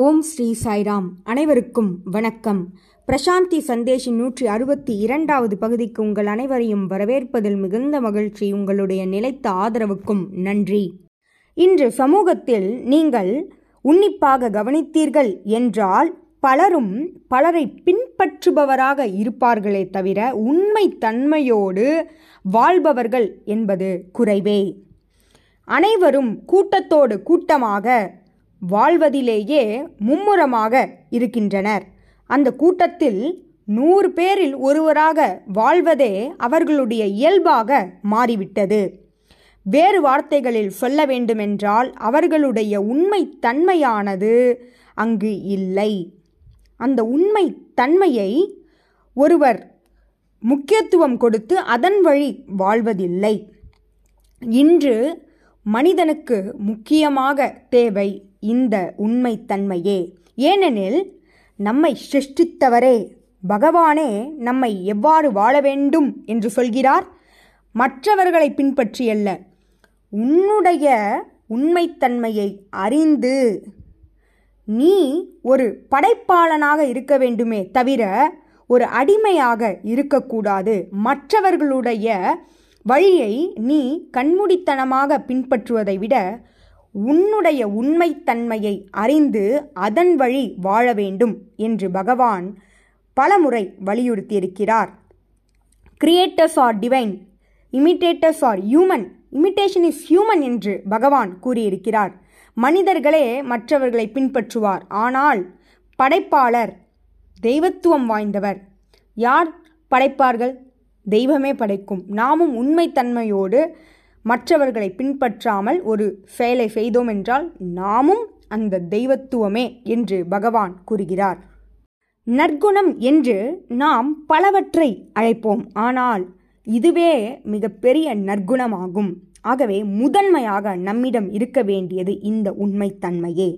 ஓம் ஸ்ரீ சாய்ராம். அனைவருக்கும் வணக்கம். பிரசாந்தி சந்தேஷின் நூற்றி அறுபத்தி இரண்டாவது பகுதிக்கு உங்கள் அனைவரையும் வரவேற்பதில் மிகுந்த மகிழ்ச்சி உங்களுடைய நிலைத்த ஆதரவுக்கும் நன்றி. இன்று சமூகத்தில் நீங்கள் உன்னிப்பாக கவனித்தீர்கள் என்றால் பலரும் பலரை பின்பற்றுபவராக இருப்பார்களே தவிர உண்மை தன்மையோடு வாழ்பவர்கள் என்பது குறைவே. அனைவரும் கூட்டத்தோடு கூட்டமாக வாழ்வதிலேயே மும்முரமாக இருக்கின்றனர். அந்த கூட்டத்தில் நூறு பேரில் ஒருவராக வாழ்வதே அவர்களுடைய இயல்பாக மாறிவிட்டது. வேறு வார்த்தைகளில் சொல்ல வேண்டுமென்றால் அவர்களுடைய உண்மை தன்மையானது அங்கு இல்லை. அந்த உண்மை தன்மையை ஒருவர் முக்கியத்துவம் கொடுத்து அதன் வழி வாழ்வதில்லை. இன்று மனிதனுக்கு முக்கியமாக தேவை இந்த உண்மைத்தன்மையே. ஏனெனில் நம்மை சிருஷ்டித்தவரே பகவானே நம்மை எவ்வாறு வாழ வேண்டும் என்று சொல்கிறார்? மற்றவர்களை பின்பற்றியல்ல உன்னுடைய உண்மைத்தன்மையை அறிந்து நீ ஒரு படைப்பாளனாக இருக்க வேண்டுமே தவிர ஒரு அடிமையாக இருக்கக்கூடாது. மற்றவர்களுடைய வழியை நீ கண்மூடித்தனமாக பின்பற்றுவதை விட உன்னுடைய உண்மைத்தன்மையை அறிந்து அதன் வழி வாழ வேண்டும் என்று பகவான் பலமுறை வலியுறுத்தியிருக்கிறார். Creators are divine imitators are human imitation is human என்று பகவான் கூறியிருக்கிறார். மனிதர்களே மற்றவர்களை பின்பற்றுவார் ஆனால் படைப்பாளர் தெய்வத்துவம் வாய்ந்தவர். யார் படைப்பார்கள்? தெய்வமே படைக்கும். நாமும் உண்மைத்தன்மையோடு மற்றவர்களை பின்பற்றாமல் ஒரு செயலை செய்தோம் என்றால் நாமும் அந்த தெய்வத்துவமே என்று பகவான் கூறுகிறார். நற்குணம் என்று நாம் பலவற்றை அழைப்போம். ஆனால் இதுவே மிகப்பெரிய நற்குணமாகும். ஆகவே முதன்மையாக நம்மிடம் இருக்க வேண்டியது இந்த உண்மைத்தன்மையே.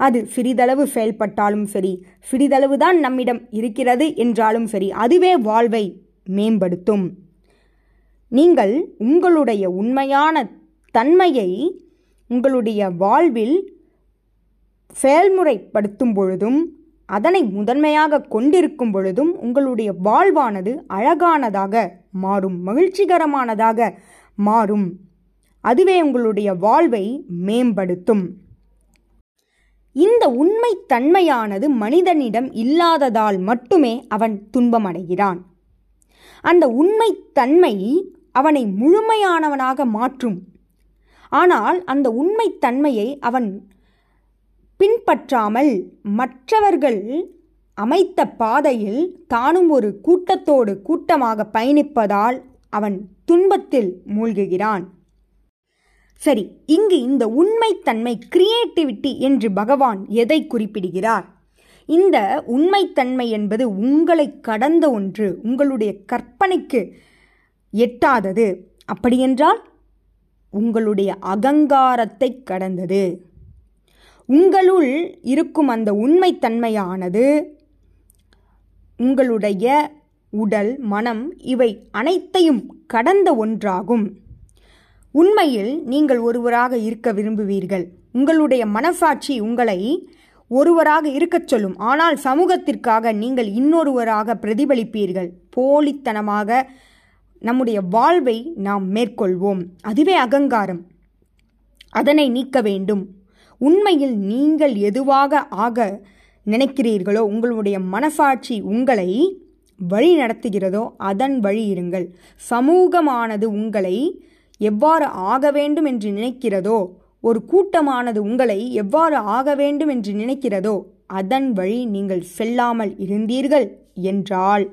அது சிறிதளவு செயல்பட்டாலும் சரி சிறிதளவு தான் நம்மிடம் இருக்கிறது என்றாலும் சரி அதுவே வாழ்வை மேம்படுத்தும். நீங்கள் உங்களுடைய உண்மையான தன்மையை உங்களுடைய வாழ்வில் செயல்முறைப்படுத்தும் பொழுதும் அதனை முதன்மையாக கொண்டிருக்கும் பொழுதும் உங்களுடைய வாழ்வானது அழகானதாக மாறும் மகிழ்ச்சிகரமானதாக மாறும். அதுவே உங்களுடைய வாழ்வை மேம்படுத்தும். இந்த உண்மை தன்மையானது மனிதனிடம் இல்லாததால் மட்டுமே அவன் துன்பமடைகிறான். அந்த உண்மை தன்மை அவனை முழுமையானவனாக மாற்றும். ஆனால் அந்த உண்மை தன்மையை அவன் பின்பற்றாமல் மற்றவர்கள் அமைத்த பாதையில் தானும் ஒரு கூட்டத்தோடு கூட்டமாக பயணிப்பதால் அவன் துன்பத்தில் மூழ்குகிறான். சரி இங்கு இந்த உண்மைத்தன்மை கிரியேட்டிவிட்டி என்று பகவான் எதை குறிப்பிடுகிறார்? இந்த உண்மைத்தன்மை என்பது உங்களை கடந்த ஒன்று உங்களுடைய கற்பனைக்கு எட்டாதது. அப்படியென்றால் உங்களுடைய அகங்காரத்தை கடந்தது. உங்களுள் இருக்கும் அந்த உண்மைத்தன்மையானது உங்களுடைய உடல் மனம் இவை அனைத்தையும் கடந்த ஒன்றாகும். உண்மையில் நீங்கள் ஒருவராக இருக்க விரும்புவீர்கள். உங்களுடைய மனசாட்சி உங்களை ஒருவராக இருக்கச் சொல்லும். ஆனால் சமூகத்திற்காக நீங்கள் இன்னொருவராக பிரதிபலிப்பீர்கள். போலித்தனமாக நம்முடைய வாழ்வை நாம் மேற்கொள்வோம். அதுவே அகங்காரம். அதனை நீக்க வேண்டும். உண்மையில் நீங்கள் எதுவாக ஆக நினைக்கிறீர்களோ உங்களுடைய மனசாட்சி உங்களை வழி நடத்துகிறதோ அதன் வழி இருங்கள். சமூகமானது உங்களை எவ்வாறு ஆக வேண்டும் என்று நினைக்கிறதோ ஒரு கூட்டமானது உங்களை எவ்வாறு ஆக வேண்டும் என்று நினைக்கிறதோ அதன் வழி நீங்கள் செல்லாமல் இருந்தீர்கள் என்றால்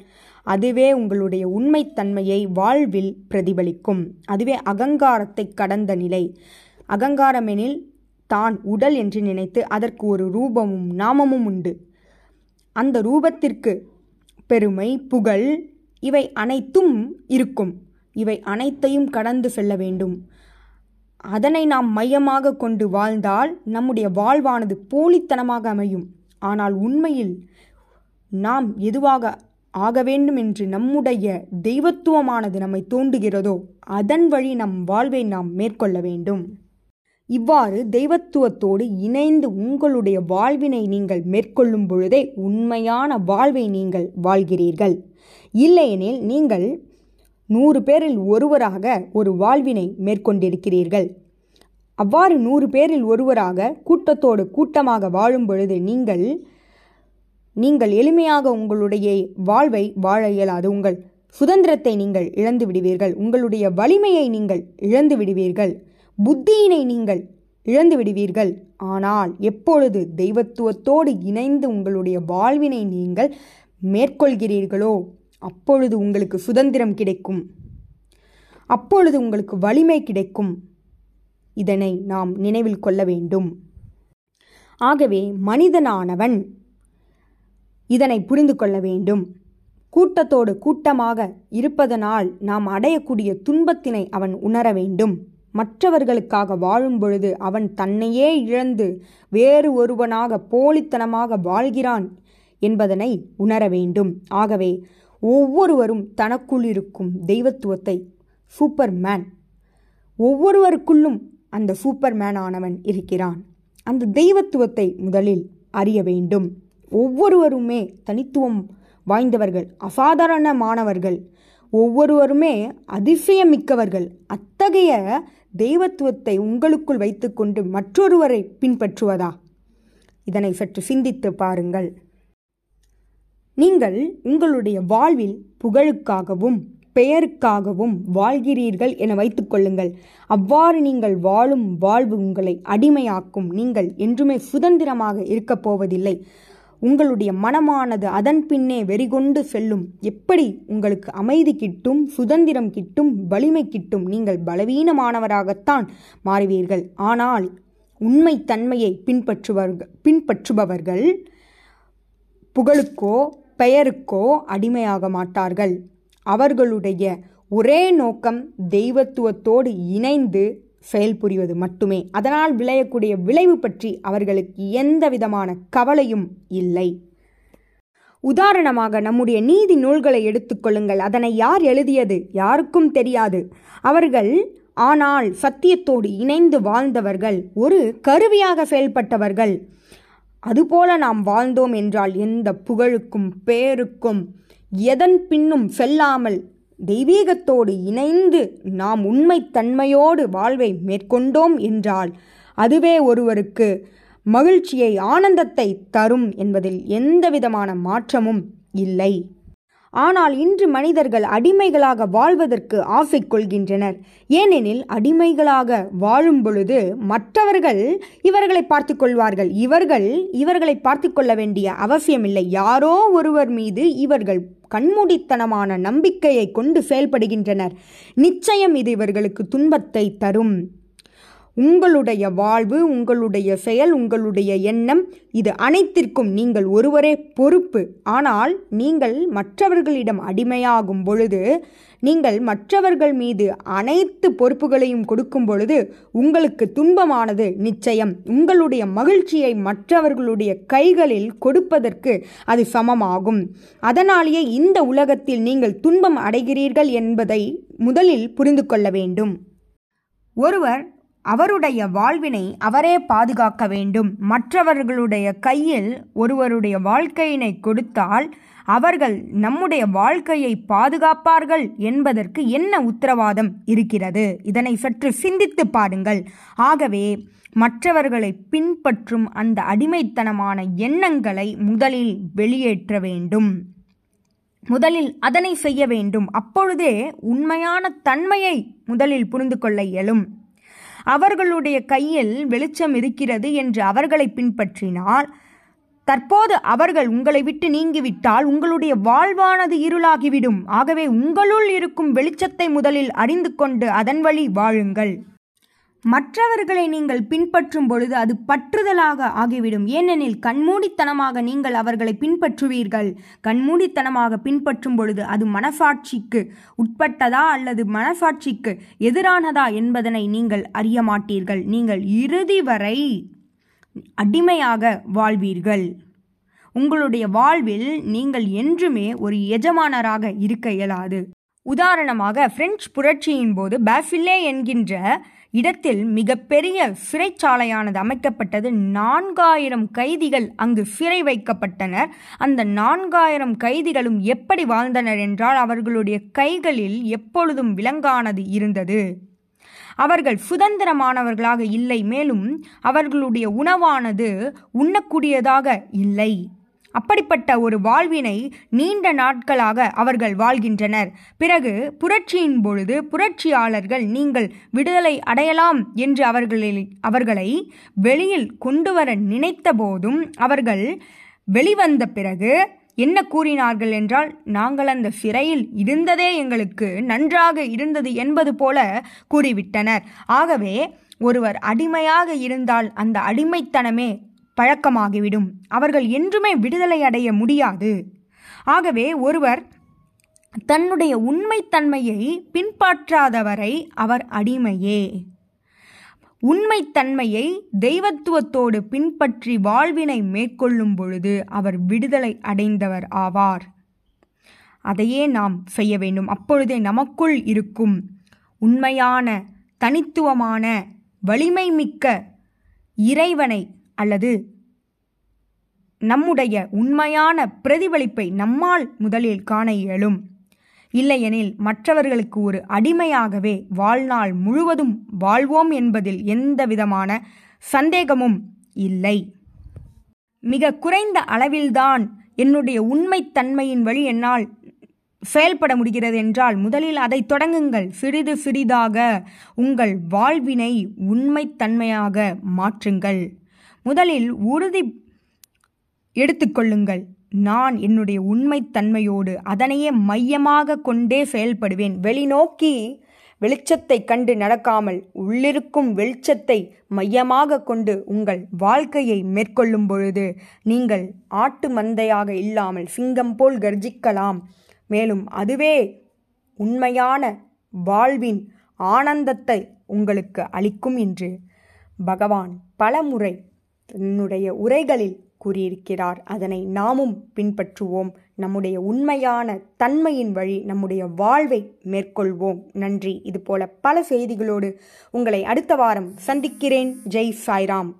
அதுவே உங்களுடைய உண்மைத்தன்மையை வாழ்வில் பிரதிபலிக்கும். அதுவே அகங்காரத்தை கடந்த நிலை. அகங்காரமெனில் தான் உடல் என்று நினைத்து அதற்கு ஒரு ரூபமும் நாமமும் உண்டு. அந்த ரூபத்திற்கு பெருமை புகழ் இவை அனைத்தும் இருக்கும். இவை அனைத்தையும் கடந்து செல்ல வேண்டும். அதனை நாம் மையமாக கொண்டு வாழ்ந்தால் நம்முடைய வாழ்வானது போலித்தனமாக அமையும். ஆனால் உண்மையில் நாம் எதுவாக ஆக வேண்டும் என்று நம்முடைய தெய்வத்துவமானது நம்மை தோண்டுகிறதோ அதன் வழி நம் வாழ்வை நாம் மேற்கொள்ள வேண்டும். இவ்வாறு தெய்வத்துவத்தோடு இணைந்து உங்களுடைய வாழ்வினை நீங்கள் மேற்கொள்ளும் பொழுதே உண்மையான வாழ்வை நீங்கள் வாழ்கிறீர்கள். இல்லையெனில் நீங்கள் நூறு பேரில் ஒருவராக ஒரு வாழ்வினை மேற்கொண்டிருக்கிறீர்கள். அவ்வாறு நூறு பேரில் ஒருவராக கூட்டத்தோடு கூட்டமாக வாழும் பொழுது நீங்கள் நீங்கள் எளிமையாக உங்களுடைய வாழ்வை வாழ இயலாது. உங்கள் சுதந்திரத்தை நீங்கள் இழந்து விடுவீர்கள். உங்களுடைய வலிமையை நீங்கள் இழந்து விடுவீர்கள். புத்தியினை நீங்கள் இழந்து விடுவீர்கள். ஆனால் எப்பொழுது தெய்வத்துவத்தோடு இணைந்து உங்களுடைய வாழ்வினை நீங்கள் மேற்கொள்கிறீர்களோ அப்பொழுது உங்களுக்கு சுதந்திரம் கிடைக்கும். அப்பொழுது உங்களுக்கு வலிமை கிடைக்கும். இதனை நாம் நினைவில் கொள்ள வேண்டும். ஆகவே மனிதனானவன் இதனை புரிந்து கொள்ள வேண்டும். கூட்டத்தோடு கூட்டமாக இருப்பதனால் நாம் அடையக்கூடிய துன்பத்தினை அவன் உணர வேண்டும். மற்றவர்களுக்காக வாழும் பொழுது அவன் தன்னையே இழந்து வேறு ஒருவனாக போலித்தனமாக வாழ்கிறான் என்பதனை உணர வேண்டும். ஆகவே ஒவ்வொருவரும் தனக்குள் இருக்கும் தெய்வத்துவத்தை சூப்பர்மேன். ஒவ்வொருவருக்குள்ளும் அந்த சூப்பர்மேன் ஆனவன் இருக்கிறான். அந்த தெய்வத்துவத்தை முதலில் அறிய வேண்டும். ஒவ்வொருவருமே தனித்துவம் வாய்ந்தவர்கள் அசாதாரணமானவர்கள். ஒவ்வொருவருமே அதிசயமிக்கவர்கள். அத்தகைய தெய்வத்துவத்தை உங்களுக்குள் வைத்துக்கொண்டு மற்றொருவரை பின்பற்றுவதா? இதனை சற்று சிந்தித்து பாருங்கள். நீங்கள் உங்களுடைய வாழ்வில் புகழுக்காகவும் பெயருக்காகவும் வாழ்கிறீர்கள் என வைத்துக்கொள்ளுங்கள் அவ்வாறு நீங்கள் வாழும் வாழ்வு உங்களை அடிமையாக்கும். நீங்கள் என்றுமே சுதந்திரமாக இருக்கப் போவதில்லை. உங்களுடைய மனமானது அதன் பின்னே வெறிகொண்டு செல்லும். எப்படி உங்களுக்கு அமைதி கிட்டும் சுதந்திரம் கிட்டும் வலிமை கிட்டும் நீங்கள் பலவீனமானவராகத்தான் மாறுவீர்கள். ஆனால் உண்மை தன்மையை பின்பற்றுவர்கள் பின்பற்றுபவர்கள் புகழுக்கோ பெயருக்கோ அடிமையாக மாட்டார்கள். அவர்களுடைய ஒரே நோக்கம் தெய்வத்துவத்தோடு இணைந்து செயல்புரிவது மட்டுமே. அதனால் விளையக்கூடிய விளைவு பற்றி அவர்களுக்கு எந்த விதமான கவலையும் இல்லை. உதாரணமாக நம்முடைய நீதி நூல்களை எடுத்துக்கொள்ளுங்கள் அதனை யார் எழுதியது யாருக்கும் தெரியாது. அவர்கள் ஆனால் சத்தியத்தோடு இணைந்து வாழ்ந்தவர்கள். ஒரு கருவியாக செயல்பட்டவர்கள். அதுபோல நாம் வாழ்ந்தோம் என்றால் எந்த புகழுக்கும் பேருக்கும் எதன் பின்னும் செல்லாமல் தெய்வீகத்தோடு இணைந்து நாம் உண்மைத்தன்மையோடு வாழ்வை மேற்கொண்டோம் என்றால் அதுவே ஒருவருக்கு மகிழ்ச்சியை ஆனந்தத்தை தரும் என்பதில் எந்தவிதமான மாற்றமும் இல்லை. ஆனால் இன்று மனிதர்கள் அடிமைகளாக வாழ்வதற்கு ஆசை கொள்கின்றனர். ஏனெனில் அடிமைகளாக வாழும் பொழுது மற்றவர்கள் இவர்களை பார்த்து கொள்வார்கள். இவர்கள் இவர்களை பார்த்து கொள்ள வேண்டிய அவசியமில்லை. யாரோ ஒருவர் மீது இவர்கள் கண்மூடித்தனமான நம்பிக்கையை கொண்டு செயல்படுகின்றனர். நிச்சயம் இது இவர்களுக்கு துன்பத்தை தரும். உங்களுடைய வாழ்வு உங்களுடைய செயல் உங்களுடைய எண்ணம் இது அனைத்திற்கும் நீங்கள் ஒருவரே பொறுப்பு. ஆனால் நீங்கள் மற்றவர்களிடம் அடிமையாகும் பொழுது நீங்கள் மற்றவர்கள் மீது அனைத்து பொறுப்புகளையும் கொடுக்கும் பொழுது உங்களுக்கு துன்பமானது நிச்சயம். உங்களுடைய மகிழ்ச்சியை மற்றவர்களுடைய கைகளில் கொடுப்பதற்கு அது சமமாகும். அதனாலேயே இந்த உலகத்தில் நீங்கள் துன்பம் அடைகிறீர்கள் என்பதை முதலில் புரிந்து கொள்ள வேண்டும். ஒருவர் அவருடைய வாழ்வினை அவரே பாதுகாக்க வேண்டும். மற்றவர்களுடைய கையில் ஒருவருடைய வாழ்க்கையினை கொடுத்தால் அவர்கள் நம்முடைய வாழ்க்கையை பாதுகாப்பார்கள் என்பதற்கு என்ன உத்தரவாதம் இருக்கிறது? இதனை சற்று சிந்தித்து பாருங்கள். ஆகவே மற்றவர்களை பின்பற்றும் அந்த அடிமைத்தனமான எண்ணங்களை முதலில் வெளியேற்ற வேண்டும். முதலில் அதனை செய்ய வேண்டும். அப்பொழுதே உண்மையான தன்மையை முதலில் புரிந்து கொள்ள இயலும். அவர்களுடைய கையில் வெளிச்சம் இருக்கிறது என்று அவர்களை பின்பற்றினால் தற்போது அவர்கள் உங்களை விட்டு நீங்கிவிட்டால் உங்களுடைய வாழ்வானது இருளாகிவிடும். ஆகவே உங்களுள் இருக்கும் வெளிச்சத்தை முதலில் அறிந்து கொண்டு அதன் வழி வாழுங்கள். மற்றவர்களை நீங்கள் பின்பற்றும் பொழுது அது பற்றுதலாக ஆகிவிடும். ஏனெனில் கண்மூடித்தனமாக நீங்கள் அவர்களை பின்பற்றுவீர்கள். கண்மூடித்தனமாக பின்பற்றும் பொழுது அது மனசாட்சிக்கு உட்பட்டதா அல்லது மனசாட்சிக்கு எதிரானதா என்பதனை நீங்கள் அறிய மாட்டீர்கள். நீங்கள் இறுதி வரை அடிமையாக வாழ்வீர்கள். உங்களுடைய வாழ்வில் நீங்கள் என்றுமே ஒரு எஜமானராக இருக்க இயலாது. உதாரணமாக பிரெஞ்சு புரட்சியின் போது பாஃபில்லே என்கின்ற இடத்தில் மிகப்பெரிய சிறைச்சாலையானது அமைக்கப்பட்டது. நான்காயிரம் கைதிகள் அங்கு சிறை வைக்கப்பட்டனர். அந்த நான்காயிரம் கைதிகளும் எப்படி வாழ்ந்தனர் என்றால் அவர்களுடைய கைகளில் எப்பொழுதும் விலங்கானது இருந்தது. அவர்கள் சுதந்திரமானவர்களாக இல்லை மேலும் அவர்களுடைய உணவானது உண்ணக்கூடியதாக இல்லை. அப்படிப்பட்ட ஒரு வாழ்வினை நீண்ட நாட்களாக அவர்கள் வாழ்கின்றனர். பிறகு புரட்சியின் பொழுது புரட்சியாளர்கள் நீங்கள் விடுதலை அடையலாம் என்று அவர்களில் அவர்களை வெளியில் கொண்டு வர நினைத்த போதும் அவர்கள் வெளிவந்த பிறகு என்ன கூறினார்கள் என்றால் நாங்கள் அந்த சிறையில் இருந்ததே எங்களுக்கு நன்றாக இருந்தது என்பது போல கூறிவிட்டனர். ஆகவே ஒருவர் அடிமையாக இருந்தால் அந்த அடிமைத்தனமே பழக்கமாகிவிடும். அவர்கள் என்றுமே விடுதலை அடைய முடியாது. ஆகவே ஒருவர் தன்னுடைய உண்மைத்தன்மையை பின்பற்றாதவரை அவர் அடிமையே. உண்மைத்தன்மையை தெய்வத்துவத்தோடு பின்பற்றி வாழ்வினை மேற்கொள்ளும் பொழுது அவர் விடுதலை அடைந்தவர் ஆவார். அதையே நாம் செய்ய வேண்டும். அப்பொழுதே நமக்குள் இருக்கும் உண்மையான தனித்துவமான வலிமை மிக்க இறைவனை அல்லது நம்முடைய உண்மையான பிரதிபலிப்பை நம்மால் முதலில் காண இயலும். இல்லையெனில் மற்றவர்களுக்கு ஒரு அடிமையாகவே வாழ்நாள் முழுவதும் வாழ்வோம் என்பதில் எந்த விதமான சந்தேகமும் இல்லை. மிக குறைந்த அளவில்தான் என்னுடைய உண்மைத்தன்மையின் வழி என்னால் செயல்பட முடிகிறது என்றால் முதலில் அதை தொடங்குங்கள். சிறிது சிறிதாக உங்கள் வாழ்வினை உண்மைத்தன்மையாக மாற்றுங்கள். முதலில் உறுதி எடுத்துக்கொள்ளுங்கள். நான் என்னுடைய உண்மைத்தன்மையோடு அதனையே மையமாக கொண்டே செயல்படுவேன். வெளிநோக்கி வெளிச்சத்தை கண்டு நடக்காமல் உள்ளிருக்கும் வெளிச்சத்தை மையமாக கொண்டு உங்கள் வாழ்க்கையை மேற்கொள்ளும் பொழுது நீங்கள் ஆட்டு மந்தையாக இல்லாமல் சிங்கம் போல் கர்ஜிக்கலாம். மேலும் அதுவே உண்மையான வாழ்வின் ஆனந்தத்தை உங்களுக்கு அளிக்கும் என்று. பகவான் பலமுறை தன்னுடைய உரைகளில் கூறியிருக்கிறார். அதனை நாமும் பின்பற்றுவோம். நம்முடைய உண்மையான தன்மையின் வழி நம்முடைய வாழ்வை மேற்கொள்வோம். நன்றி. இதுபோல பல செய்திகளோடு உங்களை அடுத்த வாரம் சந்திக்கிறேன். ஜெய் சாய்ராம்.